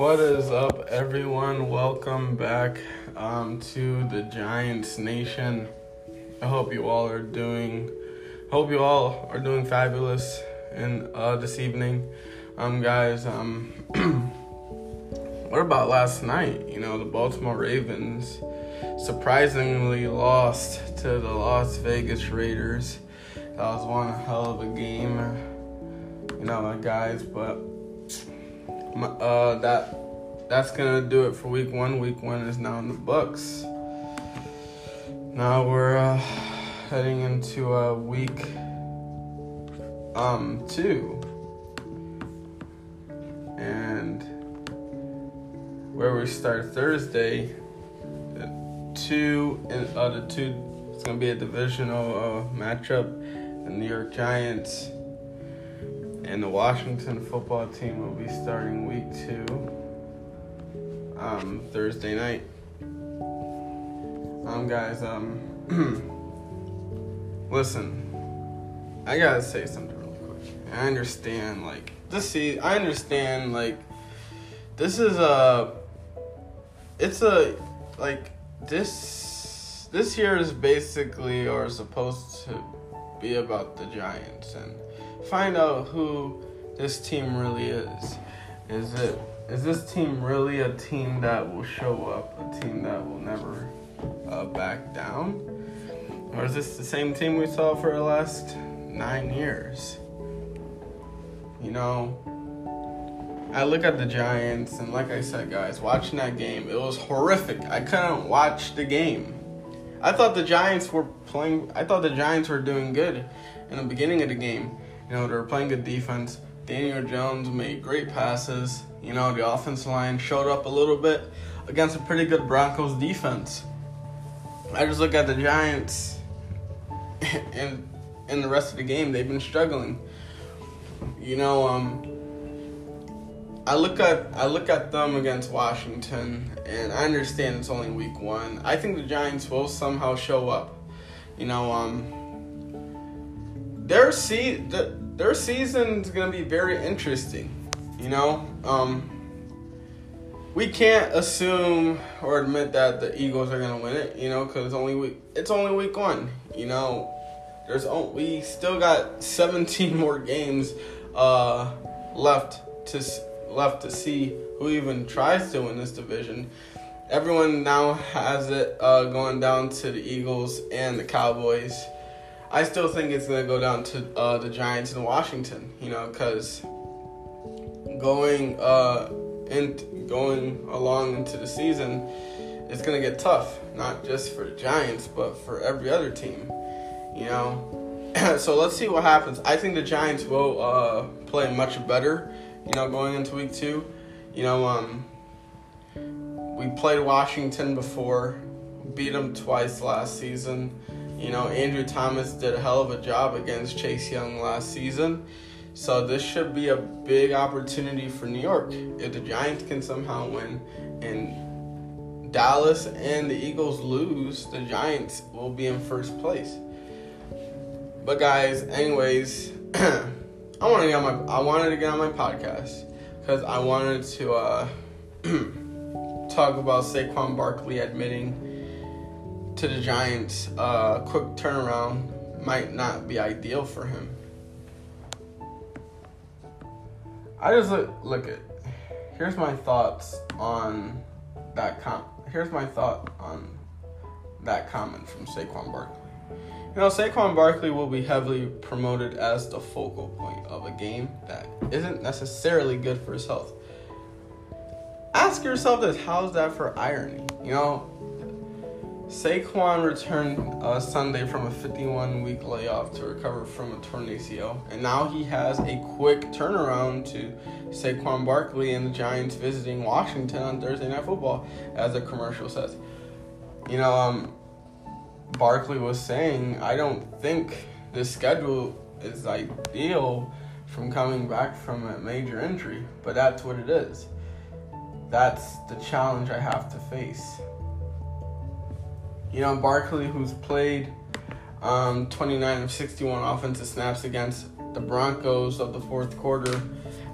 What is up, everyone? Welcome back um, to the Giants Nation. I hope you all are doing. Hope you all are doing fabulous in uh, this evening, um, guys. Um, what about last night? You know, the Baltimore Ravens surprisingly lost to the Las Vegas Raiders. That was one hell of a game, you know, guys. But uh, that that's gonna do it for week one. Week one is now in the books. Now we're uh, heading into uh, week um two, and where we start Thursday. Two and uh, the two. It's gonna be a divisional uh, matchup. The New York Giants and the Washington football team will be starting week two um, Thursday night. Um, guys, um, listen, I gotta say something really quick. I understand, like, this see, I understand, like, this is a, it's a, like, this, this year is basically or supposed to be about the Giants and find out who this team really is. Is it is this team really a team that will show up, a team that will never uh, back down, or is this the same team we saw for the last nine years? You know, I look at the Giants, and like I said, guys, watching that game, it was horrific. I couldn't watch the game. I thought the Giants were playing. I thought the Giants were doing good in the beginning of the game. You know, they were playing good defense. Daniel Jones made great passes. You know, the offensive line showed up a little bit against a pretty good Broncos defense. I just look at the Giants and in the rest of the game, they've been struggling. You know, um, I look at I look at them against Washington, and I understand it's only week one. I think the Giants will somehow show up. You know, um, their the, their season's gonna be very interesting. You know, um, we can't assume or admit that the Eagles are gonna win it. You know, because it's only week it's only week one. You know, there's we still got 17 more games uh, left to left to see who even tries to win this division. Everyone now has it uh, going down to the Eagles and the Cowboys. I still think it's gonna go down to uh, the Giants and Washington. You know, because going uh, and going along into the season, it's gonna get tough. Not just for the Giants, but for every other team. You know, so let's see what happens. I think the Giants will uh, play much better. You know, going into week two. You know, um, we played Washington before, beat them twice last season. You know, Andrew Thomas did a hell of a job against Chase Young last season. So this should be a big opportunity for New York. If the Giants can somehow win and Dallas and the Eagles lose, the Giants will be in first place. But guys, anyways, I wanted to get on my I wanted to get on my podcast because I wanted to uh, talk about Saquon Barkley admitting to the Giants, uh, quick turnaround might not be ideal for him. I just look look at. Here's my thoughts on that com. Here's my thought on that comment from Saquon Barkley. You know, Saquon Barkley will be heavily promoted as the focal point of a game that isn't necessarily good for his health. Ask yourself this: How's that for irony? You know, Saquon returned uh, Sunday from a 51 week layoff to recover from a torn ACL, and now he has a quick turnaround to Saquon Barkley and the Giants visiting Washington on Thursday Night Football, as the commercial says. You know, um, Barkley was saying, I don't think the schedule is ideal from coming back from a major injury, but that's what it is. That's the challenge I have to face. You know, Barkley, who's played um, 29 of 61 offensive snaps against the Broncos of the fourth quarter.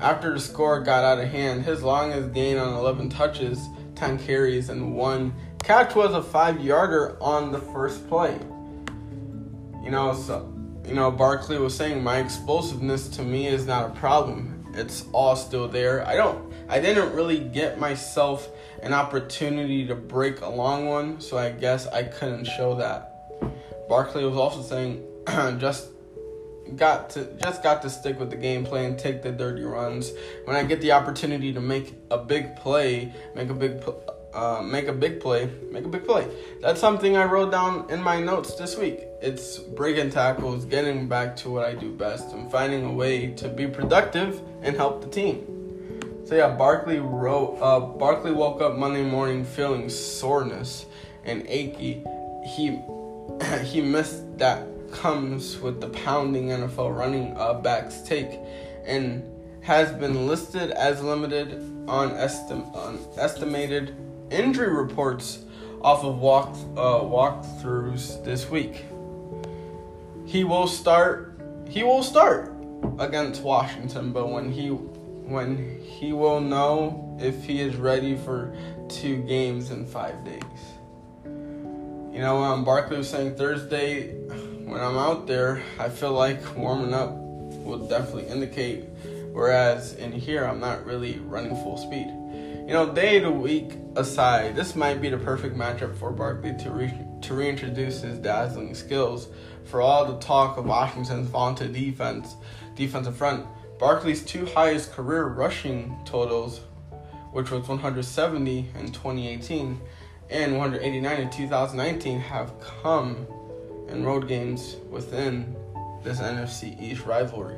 After the score got out of hand, his longest gain on 11 touches, 10 carries, and one catch was a five yarder on the first play. You know, so, you know, Barkley was saying my explosiveness to me is not a problem. It's all still there. I don't, I didn't really get myself an opportunity to break a long one, so I guess I couldn't show that. Barkley was also saying, just got to just got to stick with the game plan, take the dirty runs. When I get the opportunity to make a big play, make a big uh, make a big play, make a big play. That's something I wrote down in my notes this week. It's breaking tackles, getting back to what I do best, and finding a way to be productive and help the team. So yeah, Barkley wrote. Uh, Barkley woke up Monday morning feeling soreness and achy. He he missed that comes with the pounding NFL running uh, backs take and has been listed as limited on, estim- on estimated injury reports off of walk uh, walkthroughs this week. He will start. He will start against Washington, but when he when he will know if he is ready for two games in five days. You know, um, Barkley was saying Thursday when I'm out there, I feel like warming up will definitely indicate. Whereas in here, I'm not really running full speed. You know, day to week aside, this might be the perfect matchup for Barkley to re- to reintroduce his dazzling skills. For all the talk of Washington's vaunted defense, defensive front, Barkley's two highest career rushing totals, which was 170 in 2018 and 189 in 2019, have come in road games within this NFC East rivalry.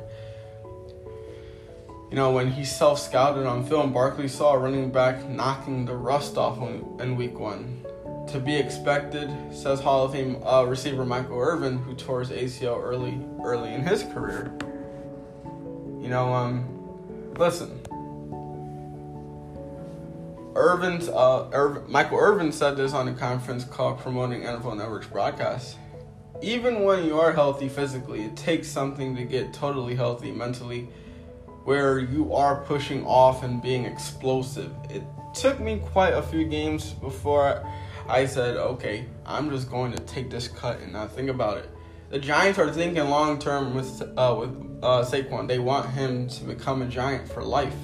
You know, when he self scouted on film, Barkley saw a running back knocking the rust off in week one. To be expected, says Hall of Fame uh, receiver Michael Irvin, who tore his ACL early early in his career. You know, um, listen. Irvin's uh, Irv- Michael Irvin said this on a conference call promoting NFL Network's broadcast even when you are healthy physically, it takes something to get totally healthy mentally, where you are pushing off and being explosive. It took me quite a few games before I said, okay, I'm just going to take this cut and not think about it. The Giants are thinking long term with uh, with uh, Saquon. They want him to become a Giant for life.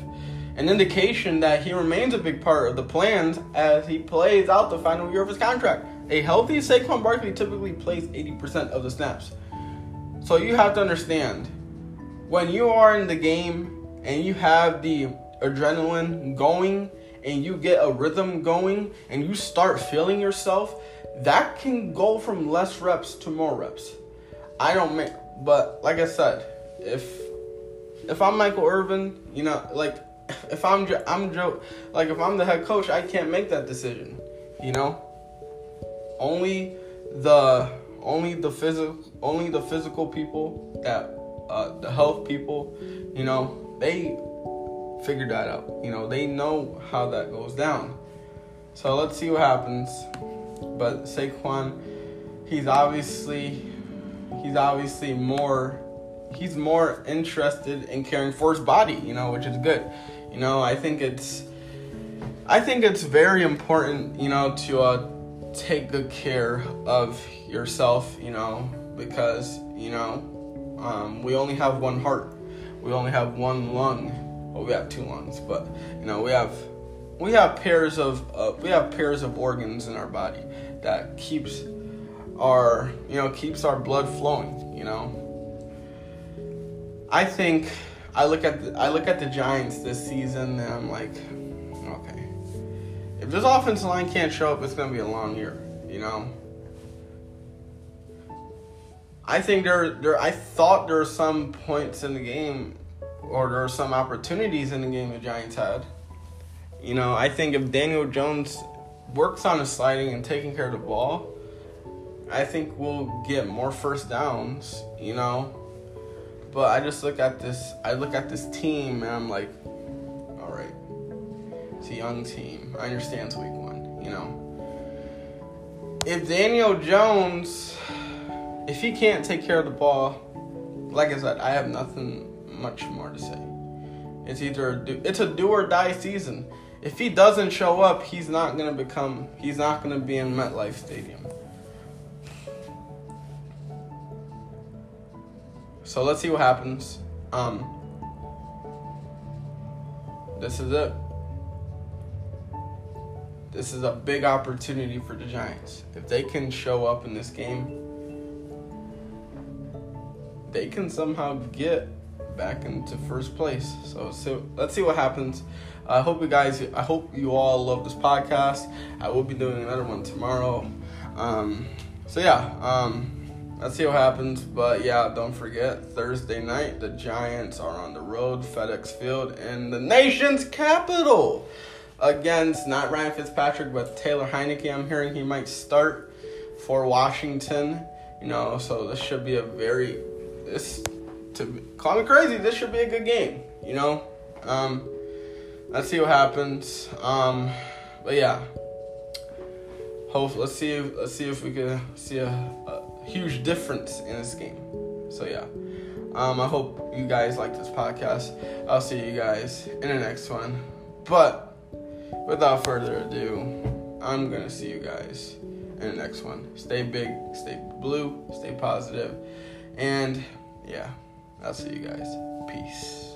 An indication that he remains a big part of the plans as he plays out the final year of his contract. A healthy Saquon Barkley typically plays 80% of the snaps. So you have to understand when you are in the game and you have the adrenaline going and you get a rhythm going and you start feeling yourself, that can go from less reps to more reps. I don't make, but like I said, if if I'm Michael Irvin, you know, like if I'm I'm Joe, like if I'm the head coach, I can't make that decision, you know only the only the physical only the physical people that uh, the health people, you know, they figured that out. You know, they know how that goes down. So let's see what happens. But Saquon, he's obviously he's obviously more he's more interested in caring for his body, you know, which is good. You know, I think it's I think it's very important, you know, to uh, take good care of yourself, you know, because, you know, um, we only have one heart. We only have one lung. Well, we have two lungs, but, you know, we have we have pairs of uh, we have pairs of organs in our body that keeps our you know keeps our blood flowing you know i think i look at the, i look at the giants this season and i'm like okay if this offensive line can't show up, it's to be a long year. You know. I think there, there. I thought there were some points in the game, or there were some opportunities in the game the Giants had. You know, I think if Daniel Jones works on his sliding and taking care of the ball, I think we'll get more first downs. You know, but I just look at this. I look at this team and I'm like, all right. it's a young team. I understand it's week one, you know. If Daniel Jones if he can't take care of the ball, like I said, I have nothing much more to say. It's either a do, it's a do or die season. If he doesn't show up, he's not gonna become. He's not gonna be in MetLife Stadium. So let's see what happens. Um, this is it. This is a big opportunity for the Giants. If they can show up in this game, they can somehow get back into first place. So, so let's see what happens. I hope you guys. I hope you all love this podcast. I will be doing another one tomorrow. Um, so yeah. Um, let's see what happens. But yeah, don't forget Thursday night the Giants are on the road, FedEx Field, in the nation's capital against not Ryan Fitzpatrick but Taylor Heinicke. I'm hearing he might start for Washington. You know, so this should be a very this to call me crazy. This should be a good game. You know, um, let's see what happens. Um, but yeah, hope let's see if let's see if we can see a, a huge difference in this game. So yeah. Um, I hope you guys like this podcast. I'll see you guys in the next one. But without further ado, I'm gonna see you guys in the next one. Stay big, stay blue, stay positive, and yeah. I'll see you guys. Peace.